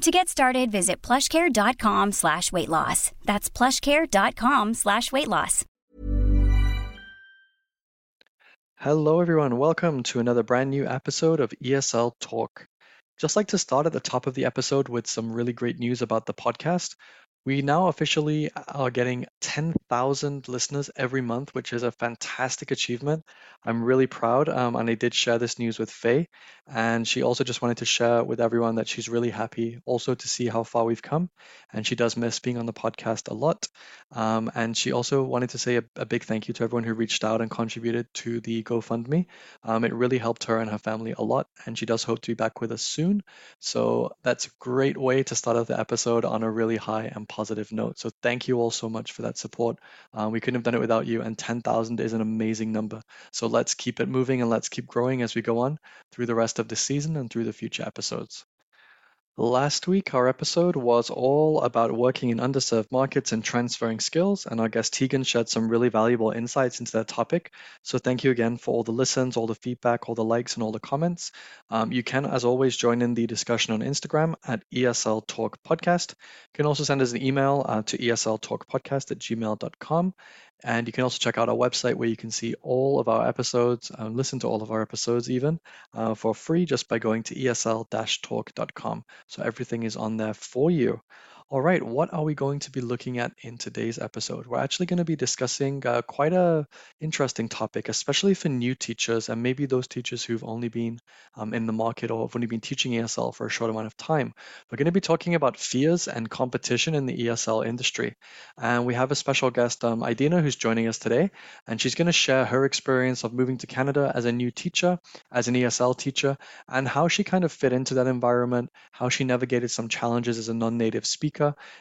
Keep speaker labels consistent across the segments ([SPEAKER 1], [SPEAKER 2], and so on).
[SPEAKER 1] To get started, visit plushcare.com slash weight loss. That's plushcare.com slash weight loss.
[SPEAKER 2] Hello, everyone. Welcome to another brand new episode of ESL Talk. Just like to start at the top of the episode with some really great news about the podcast. We now officially are getting 10,000 listeners every month, which is a fantastic achievement. I'm really proud. Um, and I did share this news with Faye. And she also just wanted to share with everyone that she's really happy also to see how far we've come. And she does miss being on the podcast a lot. Um, and she also wanted to say a, a big thank you to everyone who reached out and contributed to the GoFundMe. Um, it really helped her and her family a lot. And she does hope to be back with us soon. So that's a great way to start off the episode on a really high and positive note. So thank you all so much for that support. Um, we couldn't have done it without you, and 10,000 is an amazing number. So let's keep it moving and let's keep growing as we go on through the rest of the season and through the future episodes. Last week, our episode was all about working in underserved markets and transferring skills, and our guest Tegan shared some really valuable insights into that topic. So, thank you again for all the listens, all the feedback, all the likes, and all the comments. Um, you can, as always, join in the discussion on Instagram at ESL Talk Podcast. You can also send us an email uh, to esltalkpodcast at gmail.com. And you can also check out our website where you can see all of our episodes, and listen to all of our episodes even uh, for free just by going to esl-talk.com. So everything is on there for you. All right, what are we going to be looking at in today's episode? We're actually going to be discussing uh, quite a interesting topic, especially for new teachers and maybe those teachers who've only been um, in the market or have only been teaching ESL for a short amount of time. We're going to be talking about fears and competition in the ESL industry. And we have a special guest, um, Idina, who's joining us today, and she's going to share her experience of moving to Canada as a new teacher, as an ESL teacher, and how she kind of fit into that environment, how she navigated some challenges as a non-native speaker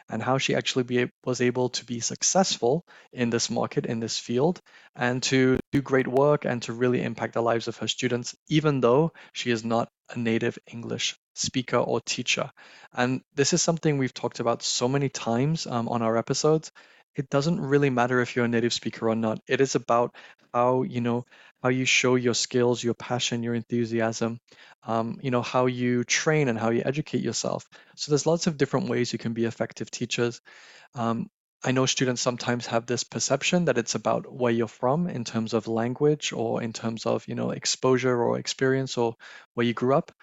[SPEAKER 2] and how she actually be, was able to be successful in this market, in this field, and to do great work and to really impact the lives of her students, even though she is not a native English speaker or teacher. And this is something we've talked about so many times um, on our episodes. It doesn't really matter if you're a native speaker or not. It is about how you know how you show your skills, your passion, your enthusiasm, um, you know, how you train and how you educate yourself. So there's lots of different ways you can be effective teachers. Um, I know students sometimes have this perception that it's about where you're from in terms of language or in terms of, you know, exposure or experience or where you grew up.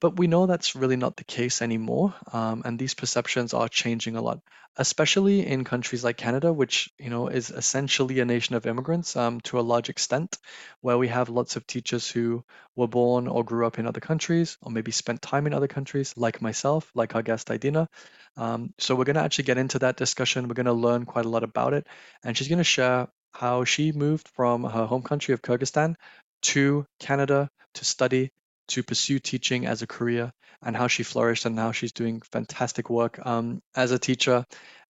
[SPEAKER 2] But we know that's really not the case anymore, um, and these perceptions are changing a lot, especially in countries like Canada, which you know is essentially a nation of immigrants um, to a large extent, where we have lots of teachers who were born or grew up in other countries, or maybe spent time in other countries, like myself, like our guest Idina. Um, so we're going to actually get into that discussion. We're going to learn quite a lot about it, and she's going to share how she moved from her home country of Kyrgyzstan to Canada to study to pursue teaching as a career and how she flourished and how she's doing fantastic work um, as a teacher,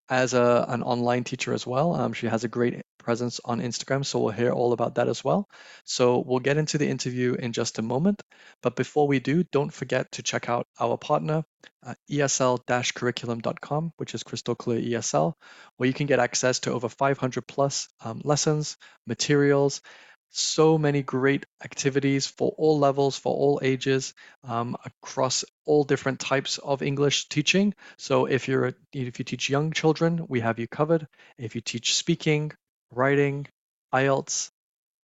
[SPEAKER 2] as a, an online teacher as well. Um, she has a great presence on Instagram, so we'll hear all about that as well. So we'll get into the interview in just a moment. But before we do, don't forget to check out our partner, uh, esl-curriculum.com, which is Crystal Clear ESL, where you can get access to over 500 plus um, lessons, materials, so many great activities for all levels, for all ages, um, across all different types of English teaching. So if you're if you teach young children, we have you covered. If you teach speaking, writing, IELTS,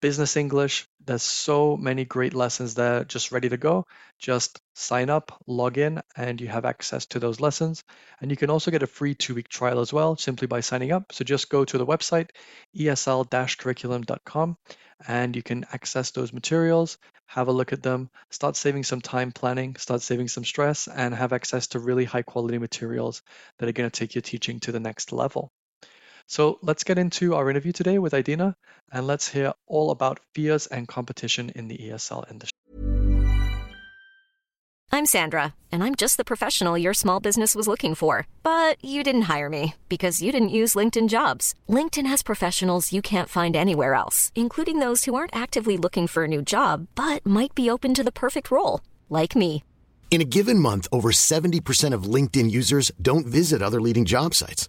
[SPEAKER 2] business English. There's so many great lessons there just ready to go. Just sign up, log in, and you have access to those lessons. And you can also get a free two week trial as well simply by signing up. So just go to the website, esl curriculum.com, and you can access those materials, have a look at them, start saving some time planning, start saving some stress, and have access to really high quality materials that are going to take your teaching to the next level. So let's get into our interview today with Idina and let's hear all about fears and competition in the ESL industry.
[SPEAKER 3] I'm Sandra, and I'm just the professional your small business was looking for. But you didn't hire me because you didn't use LinkedIn jobs. LinkedIn has professionals you can't find anywhere else, including those who aren't actively looking for a new job but might be open to the perfect role, like me.
[SPEAKER 4] In a given month, over 70% of LinkedIn users don't visit other leading job sites.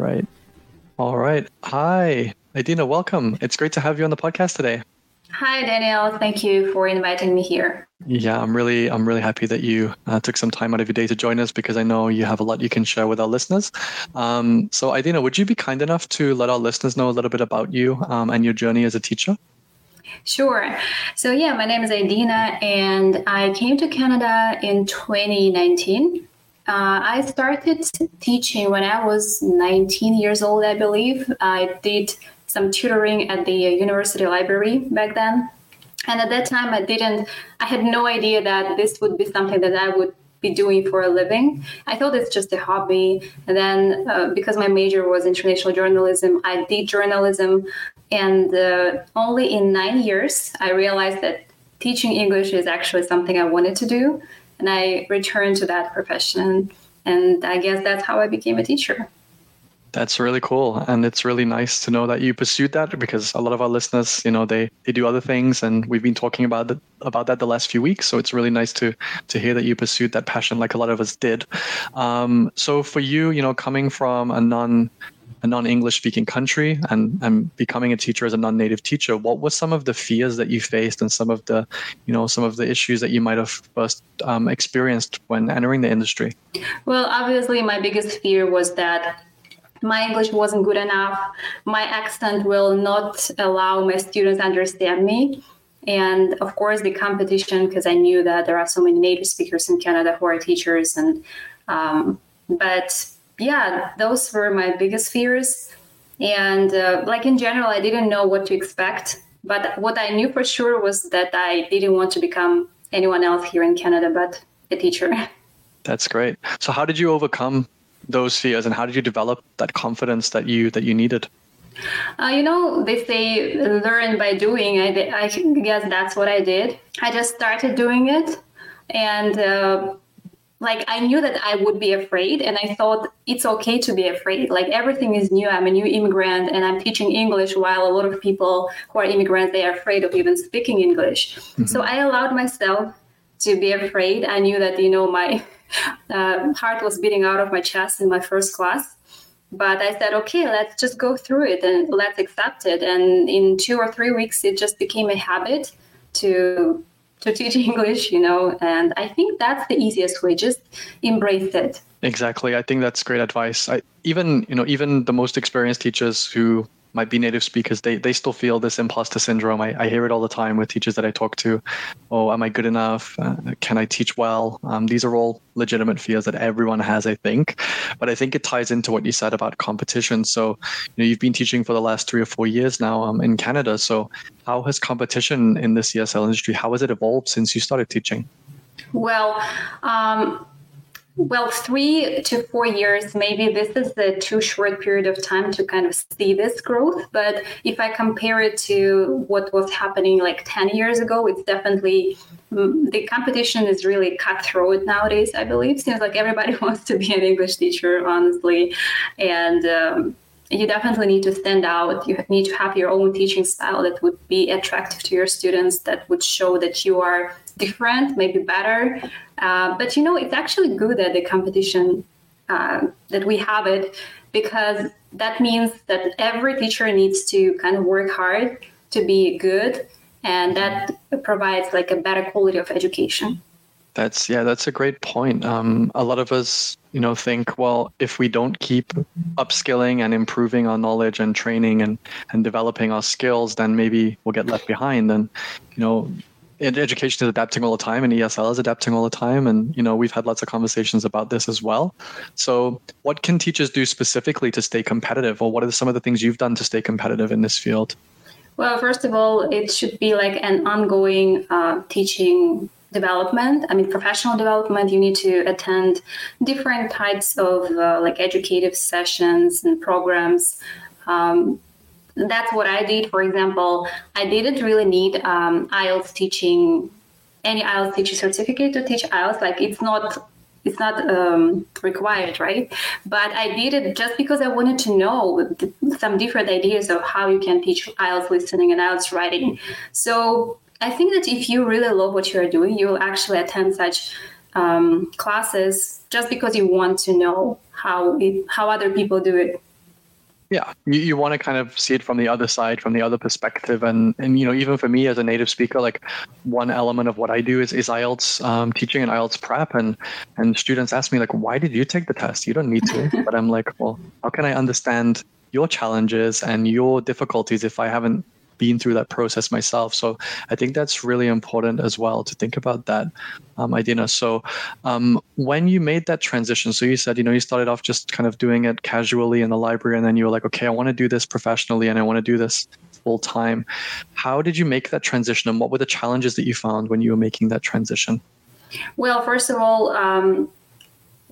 [SPEAKER 2] Right. All right. Hi, Idina. Welcome. It's great to have you on the podcast today.
[SPEAKER 5] Hi, Daniel. Thank you for inviting me here.
[SPEAKER 2] Yeah, I'm really, I'm really happy that you uh, took some time out of your day to join us because I know you have a lot you can share with our listeners. Um, so, Idina, would you be kind enough to let our listeners know a little bit about you um, and your journey as a teacher?
[SPEAKER 5] Sure. So, yeah, my name is Idina, and I came to Canada in 2019. Uh, I started teaching when I was 19 years old, I believe. I did some tutoring at the university library back then. And at that time, I didn't, I had no idea that this would be something that I would be doing for a living. I thought it's just a hobby. And then, uh, because my major was international journalism, I did journalism. And uh, only in nine years, I realized that teaching English is actually something I wanted to do and I returned to that profession. And I guess that's how I became a teacher.
[SPEAKER 2] That's really cool. And it's really nice to know that you pursued that because a lot of our listeners, you know, they, they do other things and we've been talking about that, about that the last few weeks. So it's really nice to, to hear that you pursued that passion like a lot of us did. Um, so for you, you know, coming from a non a non-English speaking country and, and becoming a teacher as a non-native teacher, what were some of the fears that you faced and some of the, you know, some of the issues that you might have first um, experienced when entering the industry?
[SPEAKER 5] Well, obviously, my biggest fear was that my English wasn't good enough. My accent will not allow my students understand me. And of course, the competition, because I knew that there are so many native speakers in Canada who are teachers. And um, but yeah, those were my biggest fears. And uh, like in general, I didn't know what to expect But what I knew for sure was that I didn't want to become anyone else here in Canada but a teacher.
[SPEAKER 2] That's great. So how did you overcome those fears and how did you develop that confidence that you that you needed?
[SPEAKER 5] Uh, you know, they say learn by doing. I, I guess that's what I did. I just started doing it. And uh, like I knew that I would be afraid, and I thought it's okay to be afraid. Like everything is new. I'm a new immigrant, and I'm teaching English while a lot of people who are immigrants they are afraid of even speaking English. Mm-hmm. So I allowed myself to be afraid. I knew that you know my uh, heart was beating out of my chest in my first class, but I said, okay, let's just go through it and let's accept it. And in two or three weeks, it just became a habit to to teach English, you know, and I think that's the easiest way. Just embrace it.
[SPEAKER 2] Exactly. I think that's great advice. I, even, you know, even the most experienced teachers who might be native speakers, they, they still feel this imposter syndrome. I, I hear it all the time with teachers that I talk to. Oh, am I good enough? Uh, can I teach well? Um, these are all legitimate fears that everyone has, I think. But I think it ties into what you said about competition. So, you know, you've been teaching for the last three or four years now um, in Canada. So, how has competition in the ESL industry, how has it evolved since you started teaching?
[SPEAKER 5] Well, um, well, three to four years, maybe this is a too short period of time to kind of see this growth. But if I compare it to what was happening like 10 years ago, it's definitely mm, the competition is really cutthroat nowadays, I believe. Seems like everybody wants to be an English teacher, honestly. And, um, you definitely need to stand out. You need to have your own teaching style that would be attractive to your students, that would show that you are different, maybe better. Uh, but you know, it's actually good that the competition uh, that we have it because that means that every teacher needs to kind of work hard to be good, and that provides like a better quality of education.
[SPEAKER 2] That's yeah, that's a great point. Um, a lot of us, you know, think well, if we don't keep upskilling and improving our knowledge and training and and developing our skills, then maybe we'll get left behind. And you know, education is adapting all the time, and ESL is adapting all the time. And you know, we've had lots of conversations about this as well. So, what can teachers do specifically to stay competitive, or what are some of the things you've done to stay competitive in this field?
[SPEAKER 5] Well, first of all, it should be like an ongoing uh, teaching development i mean professional development you need to attend different types of uh, like educative sessions and programs um, that's what i did for example i didn't really need um, ielts teaching any ielts teaching certificate to teach ielts like it's not it's not um, required, right? But I did it just because I wanted to know some different ideas of how you can teach IELTS listening and IELTS writing. So I think that if you really love what you're doing, you will actually attend such um, classes just because you want to know how it, how other people do it.
[SPEAKER 2] Yeah, you, you want to kind of see it from the other side, from the other perspective, and and you know even for me as a native speaker, like one element of what I do is is IELTS um, teaching and IELTS prep, and and students ask me like, why did you take the test? You don't need to, but I'm like, well, how can I understand your challenges and your difficulties if I haven't been through that process myself. So I think that's really important as well to think about that, um, Idina. So um, when you made that transition, so you said, you know, you started off just kind of doing it casually in the library, and then you were like, okay, I want to do this professionally and I want to do this full time. How did you make that transition, and what were the challenges that you found when you were making that transition?
[SPEAKER 5] Well, first of all, um,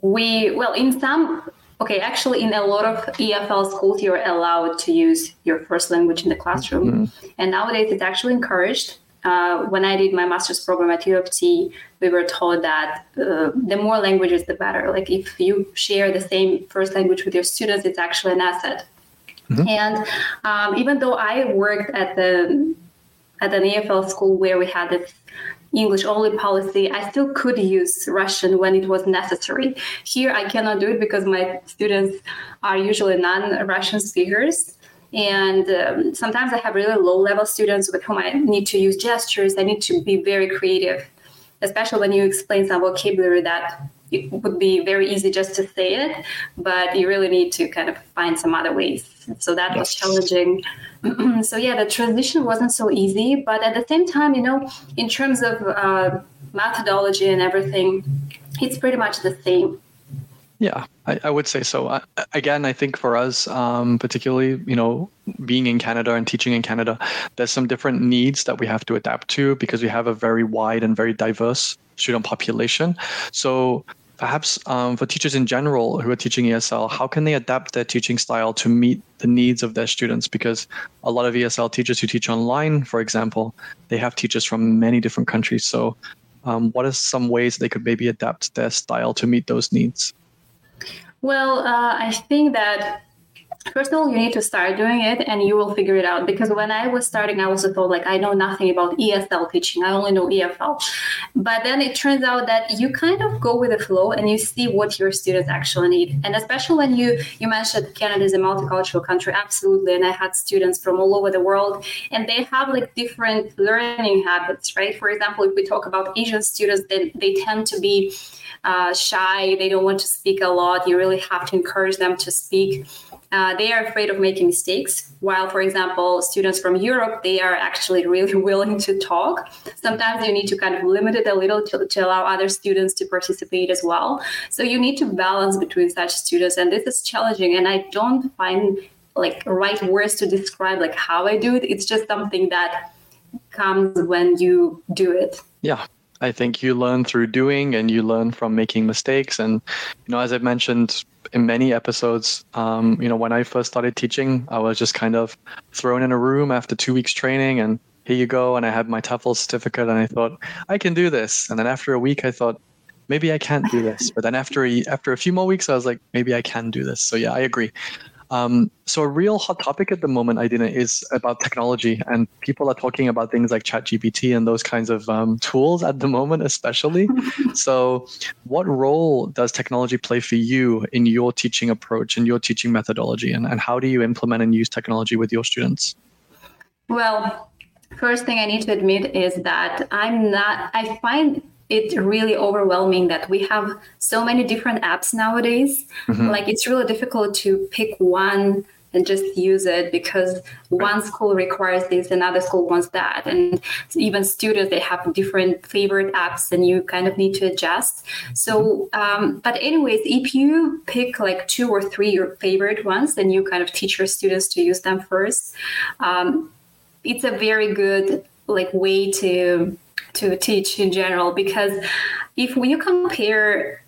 [SPEAKER 5] we well in some Okay, actually, in a lot of EFL schools, you're allowed to use your first language in the classroom. Mm-hmm. And nowadays, it's actually encouraged. Uh, when I did my master's program at U of T, we were told that uh, the more languages, the better. Like if you share the same first language with your students, it's actually an asset. Mm-hmm. And um, even though I worked at the at an EFL school where we had this English only policy, I still could use Russian when it was necessary. Here, I cannot do it because my students are usually non Russian speakers. And um, sometimes I have really low level students with whom I need to use gestures. I need to be very creative, especially when you explain some vocabulary that it would be very easy just to say it, but you really need to kind of find some other ways. So that yes. was challenging. so yeah, the transition wasn't so easy, but at the same time, you know, in terms of uh, methodology and everything, it's pretty much the same.
[SPEAKER 2] Yeah, I, I would say so. I, again, I think for us, um, particularly, you know, being in Canada and teaching in Canada, there's some different needs that we have to adapt to because we have a very wide and very diverse student population. So perhaps um, for teachers in general who are teaching ESL, how can they adapt their teaching style to meet the needs of their students? Because a lot of ESL teachers who teach online, for example, they have teachers from many different countries. So, um, what are some ways they could maybe adapt their style to meet those needs?
[SPEAKER 5] Well, uh, I think that First of all, you need to start doing it and you will figure it out. Because when I was starting, I also thought like I know nothing about ESL teaching. I only know EFL. But then it turns out that you kind of go with the flow and you see what your students actually need. And especially when you you mentioned Canada is a multicultural country, absolutely. And I had students from all over the world and they have like different learning habits, right? For example, if we talk about Asian students, then they tend to be uh, shy. They don't want to speak a lot. You really have to encourage them to speak. Uh, they are afraid of making mistakes. While for example students from europe they are actually really willing to talk. Sometimes you need to kind of limit it a little to, to allow other students to participate as well. So you need to balance between such students. And this is challenging. And i don't find like right words to describe like how i do it. It's just something that comes when you do it.
[SPEAKER 2] Yeah I think you learn through doing and you learn from making mistakes. And, you know, as I've mentioned in many episodes, um, you know, when I first started teaching, I was just kind of thrown in a room after two weeks training and here you go. And I had my TEFL certificate and I thought, I can do this. And then after a week, I thought, maybe I can't do this. But then after a, after a few more weeks, I was like, maybe I can do this. So yeah, I agree. Um, so a real hot topic at the moment, Idina, is about technology, and people are talking about things like ChatGPT and those kinds of um, tools at the moment, especially. so, what role does technology play for you in your teaching approach and your teaching methodology, and, and how do you implement and use technology with your students?
[SPEAKER 5] Well, first thing I need to admit is that I'm not. I find it's really overwhelming that we have so many different apps nowadays. Mm-hmm. Like it's really difficult to pick one and just use it because one school requires this another school wants that and even students they have different favorite apps and you kind of need to adjust so um, but anyways if you pick like two or three your favorite ones then you kind of teach your students to use them first um, it's a very good like way to to teach in general because if you compare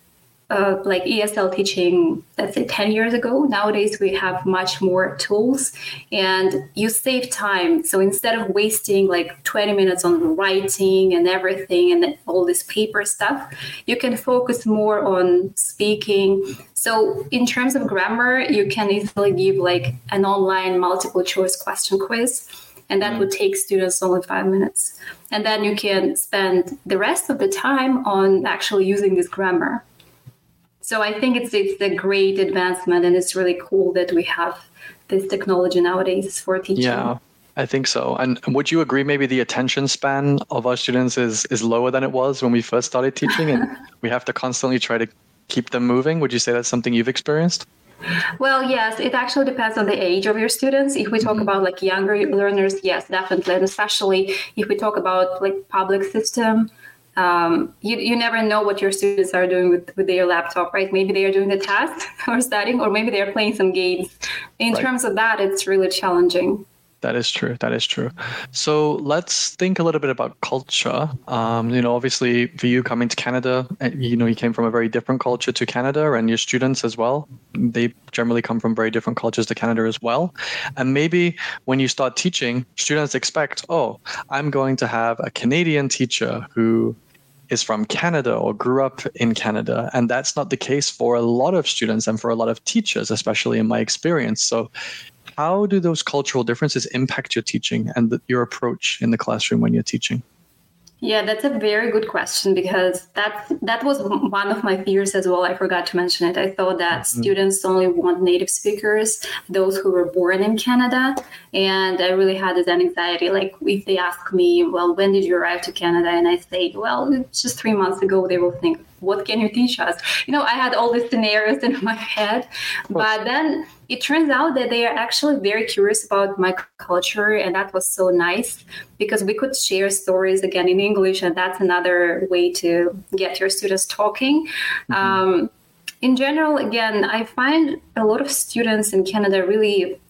[SPEAKER 5] uh, like ESL teaching, let's say 10 years ago, nowadays we have much more tools and you save time. So instead of wasting like 20 minutes on writing and everything and all this paper stuff, you can focus more on speaking. So in terms of grammar, you can easily give like an online multiple choice question quiz and that would take students only five minutes. And then you can spend the rest of the time on actually using this grammar. So I think it's it's a great advancement, and it's really cool that we have this technology nowadays for teaching.
[SPEAKER 2] Yeah. I think so. And would you agree maybe the attention span of our students is is lower than it was when we first started teaching and we have to constantly try to keep them moving? Would you say that's something you've experienced?
[SPEAKER 5] Well, yes, it actually depends on the age of your students. If we talk mm-hmm. about like younger learners, yes, definitely, and especially if we talk about like public system, um, you, you never know what your students are doing with, with their laptop, right? Maybe they are doing the test or studying, or maybe they are playing some games. In right. terms of that, it's really challenging.
[SPEAKER 2] That is true. That is true. So let's think a little bit about culture. Um, you know, obviously, for you coming to Canada, eh, you know, you came from a very different culture to Canada, and your students as well. They generally come from very different cultures to Canada as well. And maybe when you start teaching, students expect, oh, I'm going to have a Canadian teacher who is from Canada or grew up in Canada. And that's not the case for a lot of students and for a lot of teachers, especially in my experience. So how do those cultural differences impact your teaching and the, your approach in the classroom when you're teaching?
[SPEAKER 5] Yeah, that's a very good question because that that was one of my fears as well. I forgot to mention it. I thought that mm-hmm. students only want native speakers, those who were born in Canada, and I really had this anxiety. Like if they ask me, "Well, when did you arrive to Canada?" and I say, "Well, it's just three months ago," they will think, "What can you teach us?" You know, I had all these scenarios in my head, but then it turns out that they are actually very curious about my culture and that was so nice because we could share stories again in english and that's another way to get your students talking mm-hmm. um, in general, again, I find a lot of students in Canada really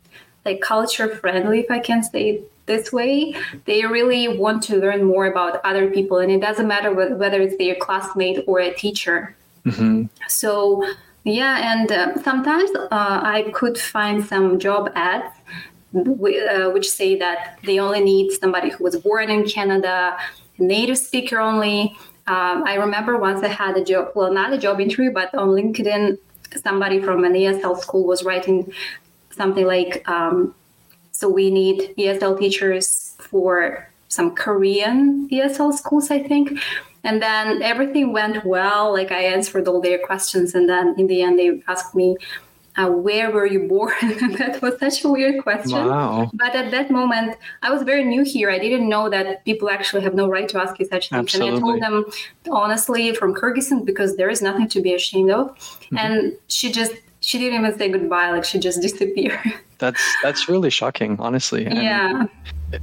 [SPEAKER 5] like culture friendly, if I can say this way. They really want to learn more about other people, and it doesn't matter whether it's their classmate or a teacher. Mm-hmm. So, yeah, and uh, sometimes uh, I could find some job ads uh, which say that they only need somebody who was born in Canada, native speaker only. Um, I remember once I had a job, well, not a job interview, but on LinkedIn, somebody from an ESL school was writing something like, um, so we need ESL teachers for some Korean ESL schools, I think. And then everything went well. Like I answered all their questions. And then in the end, they asked me, uh, where were you born? that was such a weird question. Wow. But at that moment, I was very new here. I didn't know that people actually have no right to ask you such things. Absolutely. And I told them honestly from Kyrgyzstan because there is nothing to be ashamed of. Mm-hmm. And she just she didn't even say goodbye. Like she just disappeared.
[SPEAKER 2] That's that's really shocking, honestly.
[SPEAKER 5] And yeah.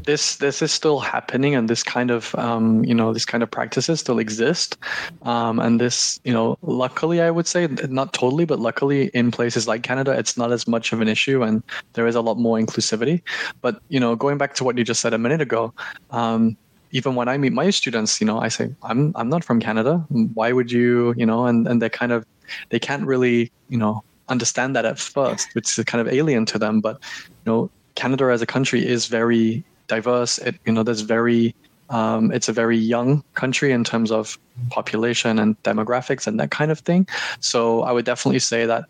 [SPEAKER 2] This this is still happening, and this kind of um, you know this kind of practices still exist, um, and this you know luckily I would say not totally, but luckily in places like Canada, it's not as much of an issue, and there is a lot more inclusivity. But you know, going back to what you just said a minute ago. Um, even when I meet my students, you know, I say, I'm I'm not from Canada. Why would you, you know, and, and they kind of they can't really, you know, understand that at first, which is kind of alien to them. But you know, Canada as a country is very diverse. It you know, there's very um, it's a very young country in terms of population and demographics and that kind of thing. So I would definitely say that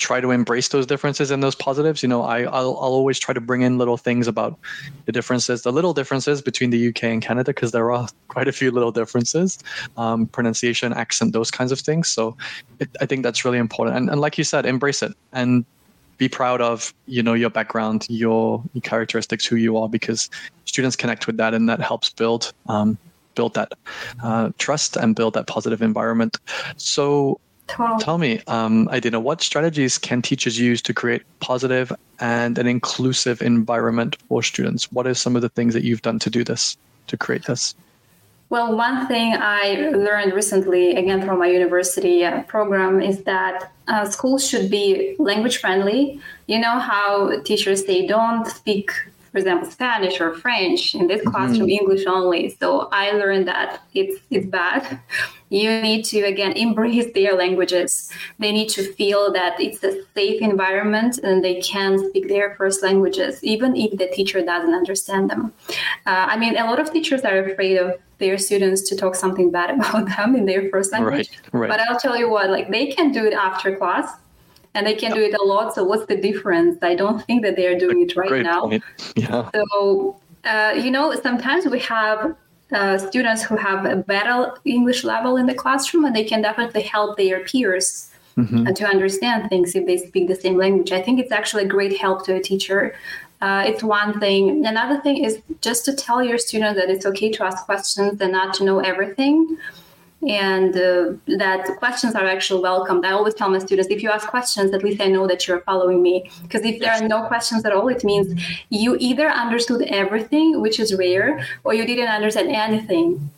[SPEAKER 2] try to embrace those differences and those positives. You know, I, I'll, I'll always try to bring in little things about the differences, the little differences between the UK and Canada, because there are quite a few little differences, um, pronunciation, accent, those kinds of things. So it, I think that's really important. And, and like you said, embrace it and be proud of you know your background your, your characteristics who you are because students connect with that and that helps build um, build that uh, trust and build that positive environment so Tell me, um, Idina, what strategies can teachers use to create positive and an inclusive environment for students? What are some of the things that you've done to do this, to create this?
[SPEAKER 5] Well, one thing I learned recently, again from my university uh, program, is that uh, schools should be language friendly. You know how teachers they don't speak for example, Spanish or French in this classroom, mm-hmm. English only. So I learned that it's it's bad. You need to again embrace their languages. They need to feel that it's a safe environment and they can speak their first languages, even if the teacher doesn't understand them. Uh, I mean, a lot of teachers are afraid of their students to talk something bad about them in their first language. Right, right. But I'll tell you what, like they can do it after class and they can do it a lot. So what's the difference? I don't think that they are doing it right Great now. Point. Yeah. So uh, you know, sometimes we have uh, students who have a better English level in the classroom, and they can definitely help their peers mm-hmm. to understand things if they speak the same language. I think it's actually a great help to a teacher. Uh, it's one thing. Another thing is just to tell your students that it's okay to ask questions and not to know everything and uh, that questions are actually welcomed. I always tell my students if you ask questions, at least I know that you're following me. Because if there are no questions at all, it means you either understood everything, which is rare, or you didn't understand anything.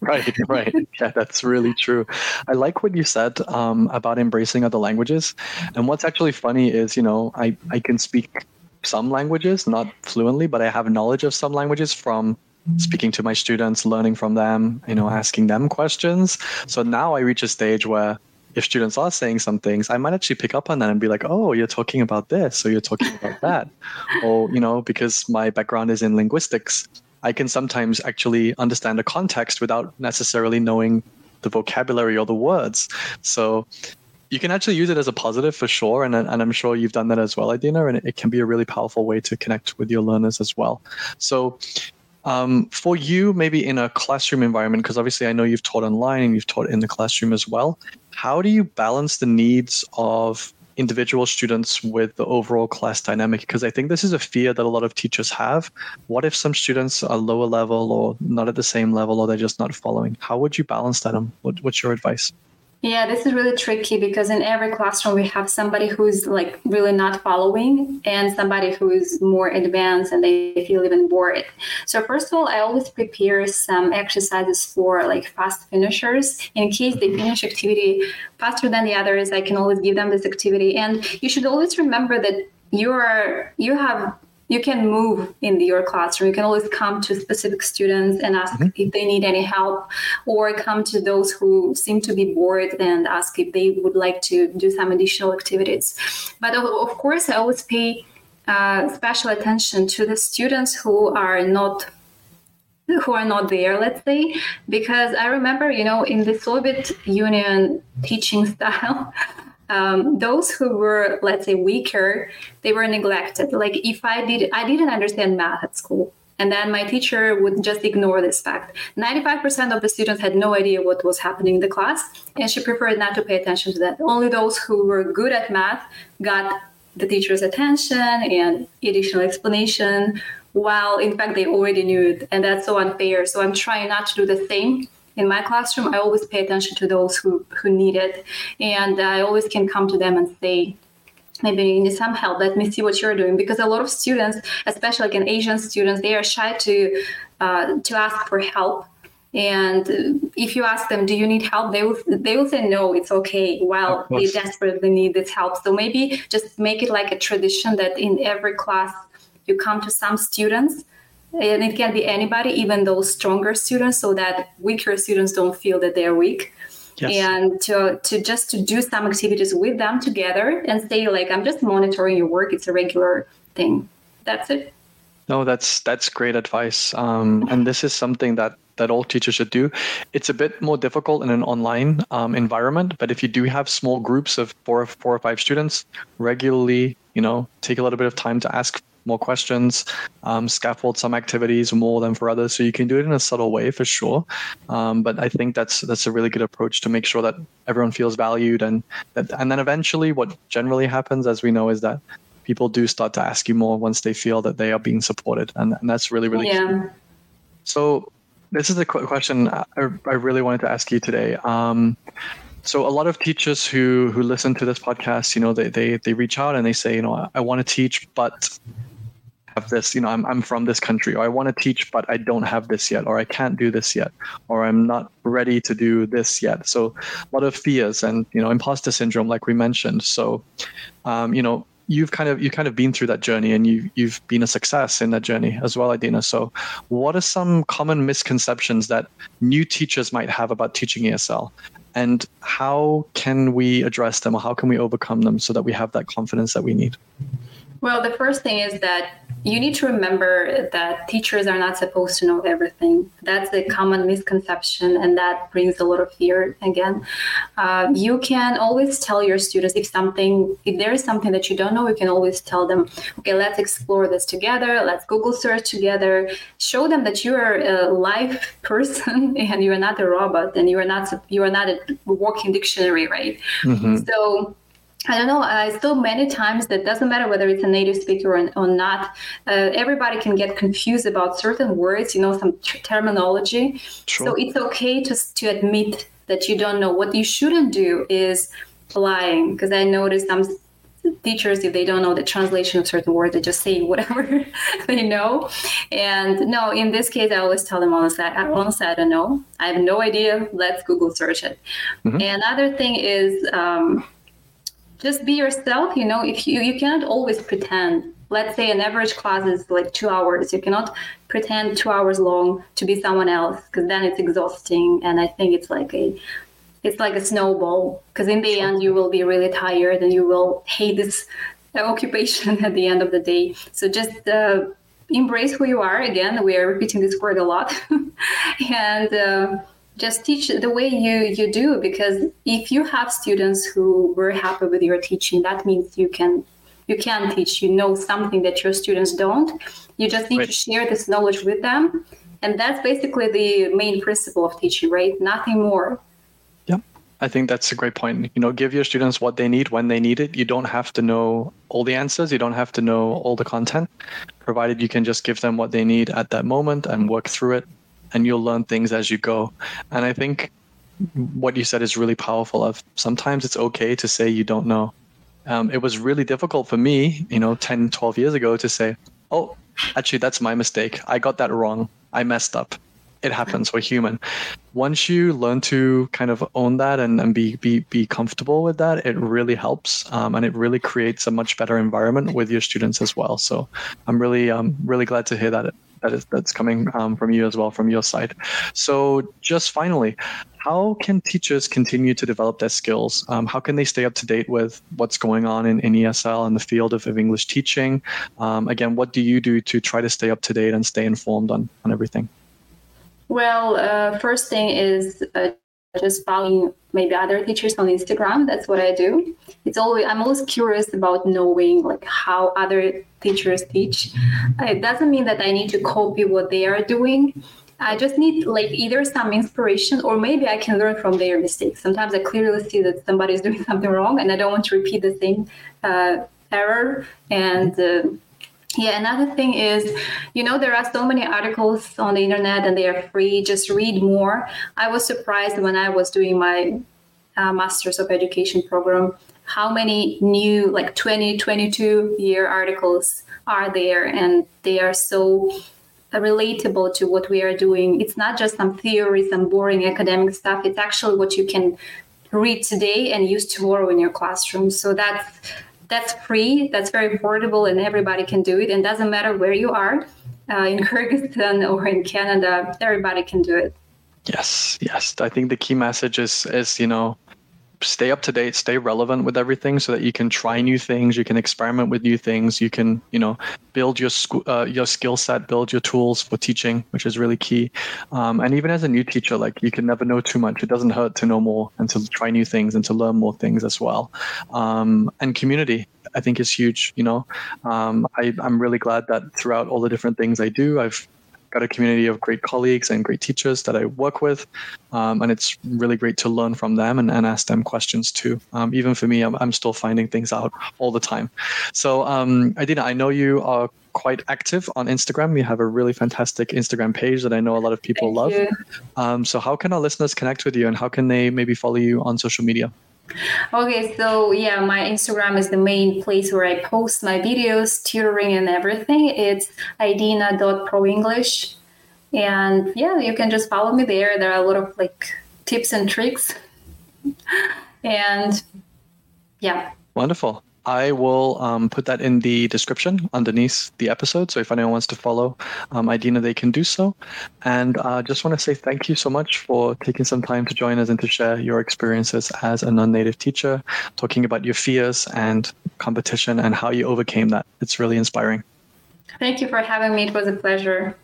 [SPEAKER 2] Right, right. yeah, that's really true. I like what you said um, about embracing other languages. And what's actually funny is, you know, I, I can speak some languages, not fluently, but I have knowledge of some languages from speaking to my students, learning from them, you know, asking them questions. So now I reach a stage where if students are saying some things, I might actually pick up on that and be like, oh, you're talking about this, or you're talking about that. or, you know, because my background is in linguistics, I can sometimes actually understand the context without necessarily knowing the vocabulary or the words. So you can actually use it as a positive for sure. And, and I'm sure you've done that as well, Idina, and it can be a really powerful way to connect with your learners as well. So um, for you, maybe in a classroom environment, because obviously I know you've taught online and you've taught in the classroom as well. How do you balance the needs of individual students with the overall class dynamic? Because I think this is a fear that a lot of teachers have. What if some students are lower level or not at the same level or they're just not following? How would you balance that? What, what's your advice?
[SPEAKER 5] Yeah, this is really tricky because in every classroom we have somebody who's like really not following and somebody who is more advanced and they feel even bored. So first of all, I always prepare some exercises for like fast finishers. In case they mm-hmm. finish activity faster than the others, I can always give them this activity. And you should always remember that you are you have you can move in your classroom. You can always come to specific students and ask mm-hmm. if they need any help, or come to those who seem to be bored and ask if they would like to do some additional activities. But of, of course, I always pay uh, special attention to the students who are not who are not there let's say because i remember you know in the soviet union teaching style um, those who were let's say weaker they were neglected. Like if i did i didn't understand math at school and then my teacher would just ignore this fact. 95% of the students had no idea what was happening in the class and she preferred not to pay attention to that. Only those who were good at math got the teacher's attention and additional explanation while in fact they already knew it and that's so unfair. So i'm trying not to do the same in my classroom, I always pay attention to those who, who need it. And I always can come to them and say, maybe you need some help. Let me see what you're doing. Because a lot of students, especially like an Asian students, they are shy to uh, to ask for help. And if you ask them, "Do you need help?" they will they will say, "No, it's okay." While they desperately need this help, so maybe just make it like a tradition that in every class you come to some students and it can be anybody even those stronger students so that weaker students don't feel that they're weak yes. and to, to just to do some activities with them together and say like i'm just monitoring your work it's a regular thing that's it
[SPEAKER 2] no that's that's great advice um, and this is something that that all teachers should do. It's a bit more difficult in an online um, environment, but if you do have small groups of four, four or five students, regularly, you know, take a little bit of time to ask more questions, um, scaffold some activities more than for others. So you can do it in a subtle way for sure. Um, but I think that's that's a really good approach to make sure that everyone feels valued and that, and then eventually what generally happens, as we know, is that people do start to ask you more once they feel that they are being supported, and, and that's really really yeah. key. So this is a question I, I really wanted to ask you today. Um, so a lot of teachers who who listen to this podcast, you know, they they they reach out and they say, you know, I, I want to teach, but have this, you know, I'm, I'm from this country, or I want to teach, but I don't have this yet, or I can't do this yet, or I'm not ready to do this yet. So a lot of fears and, you know, imposter syndrome, like we mentioned. So, um, you know, you've kind of you kind of been through that journey and you you've been a success in that journey as well, Idina. So, what are some common misconceptions that new teachers might have about teaching ESL, and how can we address them, or how can we overcome them so that we have that confidence that we need?
[SPEAKER 5] Well, the first thing is that you need to remember that teachers are not supposed to know everything. That's a common misconception, and that brings a lot of fear again. Uh, you can always tell your students if something, if there is something that you don't know, you can always tell them, okay, let's explore this together, let's Google search together. Show them that you are a live person and you are not a robot and you are not you are not a walking dictionary, right? Mm-hmm. So I don't know. I still many times that doesn't matter whether it's a native speaker or, or not. Uh, everybody can get confused about certain words, you know, some terminology. Sure. So it's okay to to admit that you don't know. What you shouldn't do is lying, because I noticed some teachers if they don't know the translation of certain words they just say whatever they know and no in this case i always tell them honestly i honestly i don't know i have no idea let's google search it mm-hmm. another thing is um, just be yourself you know. If you you cannot always pretend. Let's say an average class is like two hours. You cannot pretend two hours long to be someone else because then it's exhausting and i think it's like a it's like a snowball because in the end you will be really tired and you will hate this occupation at the end of the day. So just uh, embrace who you are. Again we are repeating this word a lot. And uh, just teach the way you you do because if you have students who were happy with your teaching that means you can you can teach. You know something that your students don't. You just need right. to share this knowledge with them. And that's basically the main principle of teaching right? Nothing more.
[SPEAKER 2] Yep. I think that's a great point. You know give your students what they need when they need it. You don't have to know all the answers. You don't have to know all the content provided you can just give them what they need at that moment and work through it and you'll learn things as you go. And I think what you said is really powerful. Of sometimes it's okay to say you don't know. Um, it was really difficult for me, you know, 10, 12 years ago to say, oh, actually, that's my mistake. I got that wrong. I messed up. It happens. We're human. Once you learn to kind of own that and, and be, be, be comfortable with that, it really helps. Um, and it really creates a much better environment with your students as well. So I'm really, um, really glad to hear that that is that's coming um, from you as well from your side. So just finally, how can teachers continue to develop their skills? Um, how can they stay up to date with what's going on in, in ESL and the field of, of English teaching? Um, again, what do you do to try to stay up to date and stay informed on, on everything?
[SPEAKER 5] Well, uh, first thing is uh, just following maybe other teachers on Instagram. That's what I do. It's always I'm always curious about knowing like how other teachers teach. It doesn't mean that I need to copy what they are doing. I just need like either some inspiration or maybe I can learn from their mistakes. Sometimes I clearly see that somebody is doing something wrong and I don't want to repeat the same uh, error. And uh, yeah, another thing is, you know, there are so many articles on the internet and they are free. Just read more. I was surprised when I was doing my uh, Masters of Education program how many new, like 20, 22 year articles are there and they are so relatable to what we are doing. It's not just some theory, some boring academic stuff. It's actually what you can read today and use tomorrow in your classroom. So that's that's free, that's very portable, and everybody can do it. And doesn't matter where you are, uh, in Kyrgyzstan or in Canada, everybody can do it.
[SPEAKER 2] Yes, yes. I think the key message is is you know stay up to date, stay relevant with everything, so that you can try new things, you can experiment with new things, you can you know build your uh, your skill set, build your tools for teaching, which is really key. Um, and even as a new teacher, like you can never know too much. It doesn't hurt to know more and to try new things and to learn more things as well. Um, and community, I think, is huge. You know, um, I, I'm really glad that throughout all the different things I do, I've got a community of great colleagues and great teachers that I work with. Um, and it's really great to learn from them and, and ask them questions too. Um, even for me, I'm, I'm still finding things out all the time. So, um, Idina, I know you are quite active on Instagram. You have a really fantastic Instagram page that I know a lot of people
[SPEAKER 5] Thank
[SPEAKER 2] love. Um, so, how can our listeners connect with you and how can they maybe follow you on social media?
[SPEAKER 5] Okay, so yeah, my Instagram is the main place where I post my videos, tutoring, and everything. It's idina.proenglish. And yeah, you can just follow me there. There are a lot of like tips and tricks. and yeah.
[SPEAKER 2] Wonderful. I will um, put that in the description underneath the episode. So if anyone wants to follow um, Idina, they can do so. And I uh, just want to say thank you so much for taking some time to join us and to share your experiences as a non native teacher, talking about your fears and competition and how you overcame that. It's really inspiring.
[SPEAKER 5] Thank you for having me. It was a pleasure.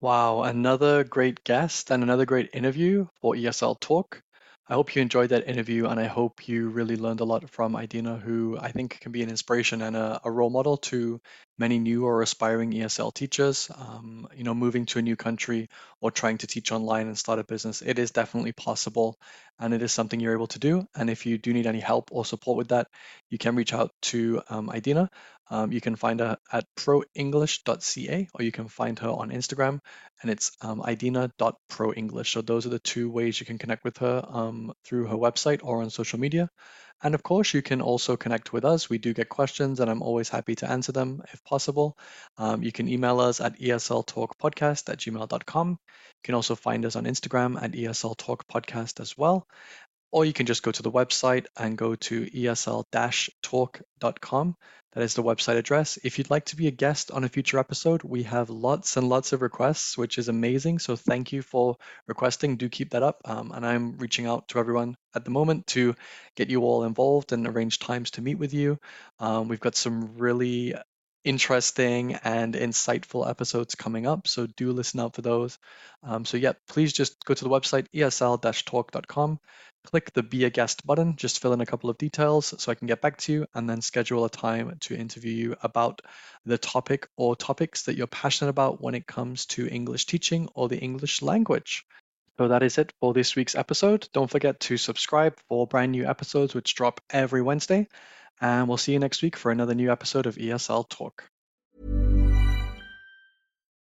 [SPEAKER 2] Wow, another great guest and another great interview for ESL Talk. I hope you enjoyed that interview and I hope you really learned a lot from Idina, who I think can be an inspiration and a, a role model to many new or aspiring ESL teachers. Um, you know, moving to a new country or trying to teach online and start a business, it is definitely possible and it is something you're able to do. And if you do need any help or support with that, you can reach out to um, Idina. Um, you can find her at proenglish.ca or you can find her on Instagram and it's um, idina.proenglish. So those are the two ways you can connect with her um, through her website or on social media. And of course, you can also connect with us. We do get questions and I'm always happy to answer them if possible. Um, you can email us at esltalkpodcast at gmail.com. You can also find us on Instagram at esltalkpodcast as well or you can just go to the website and go to esl-talk.com. That is the website address. If you'd like to be a guest on a future episode, we have lots and lots of requests, which is amazing. So thank you for requesting. Do keep that up. Um, and I'm reaching out to everyone at the moment to get you all involved and arrange times to meet with you. Um, we've got some really interesting and insightful episodes coming up. So do listen out for those. Um, so yeah, please just go to the website esl-talk.com, click the be a guest button, just fill in a couple of details so I can get back to you and then schedule a time to interview you about the topic or topics that you're passionate about when it comes to English teaching or the English language. So that is it for this week's episode. Don't forget to subscribe for brand new episodes which drop every Wednesday and we'll see you next week for another new episode of ESL Talk.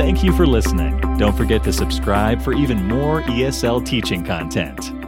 [SPEAKER 6] Thank you for listening. Don't forget to subscribe for even more ESL teaching content.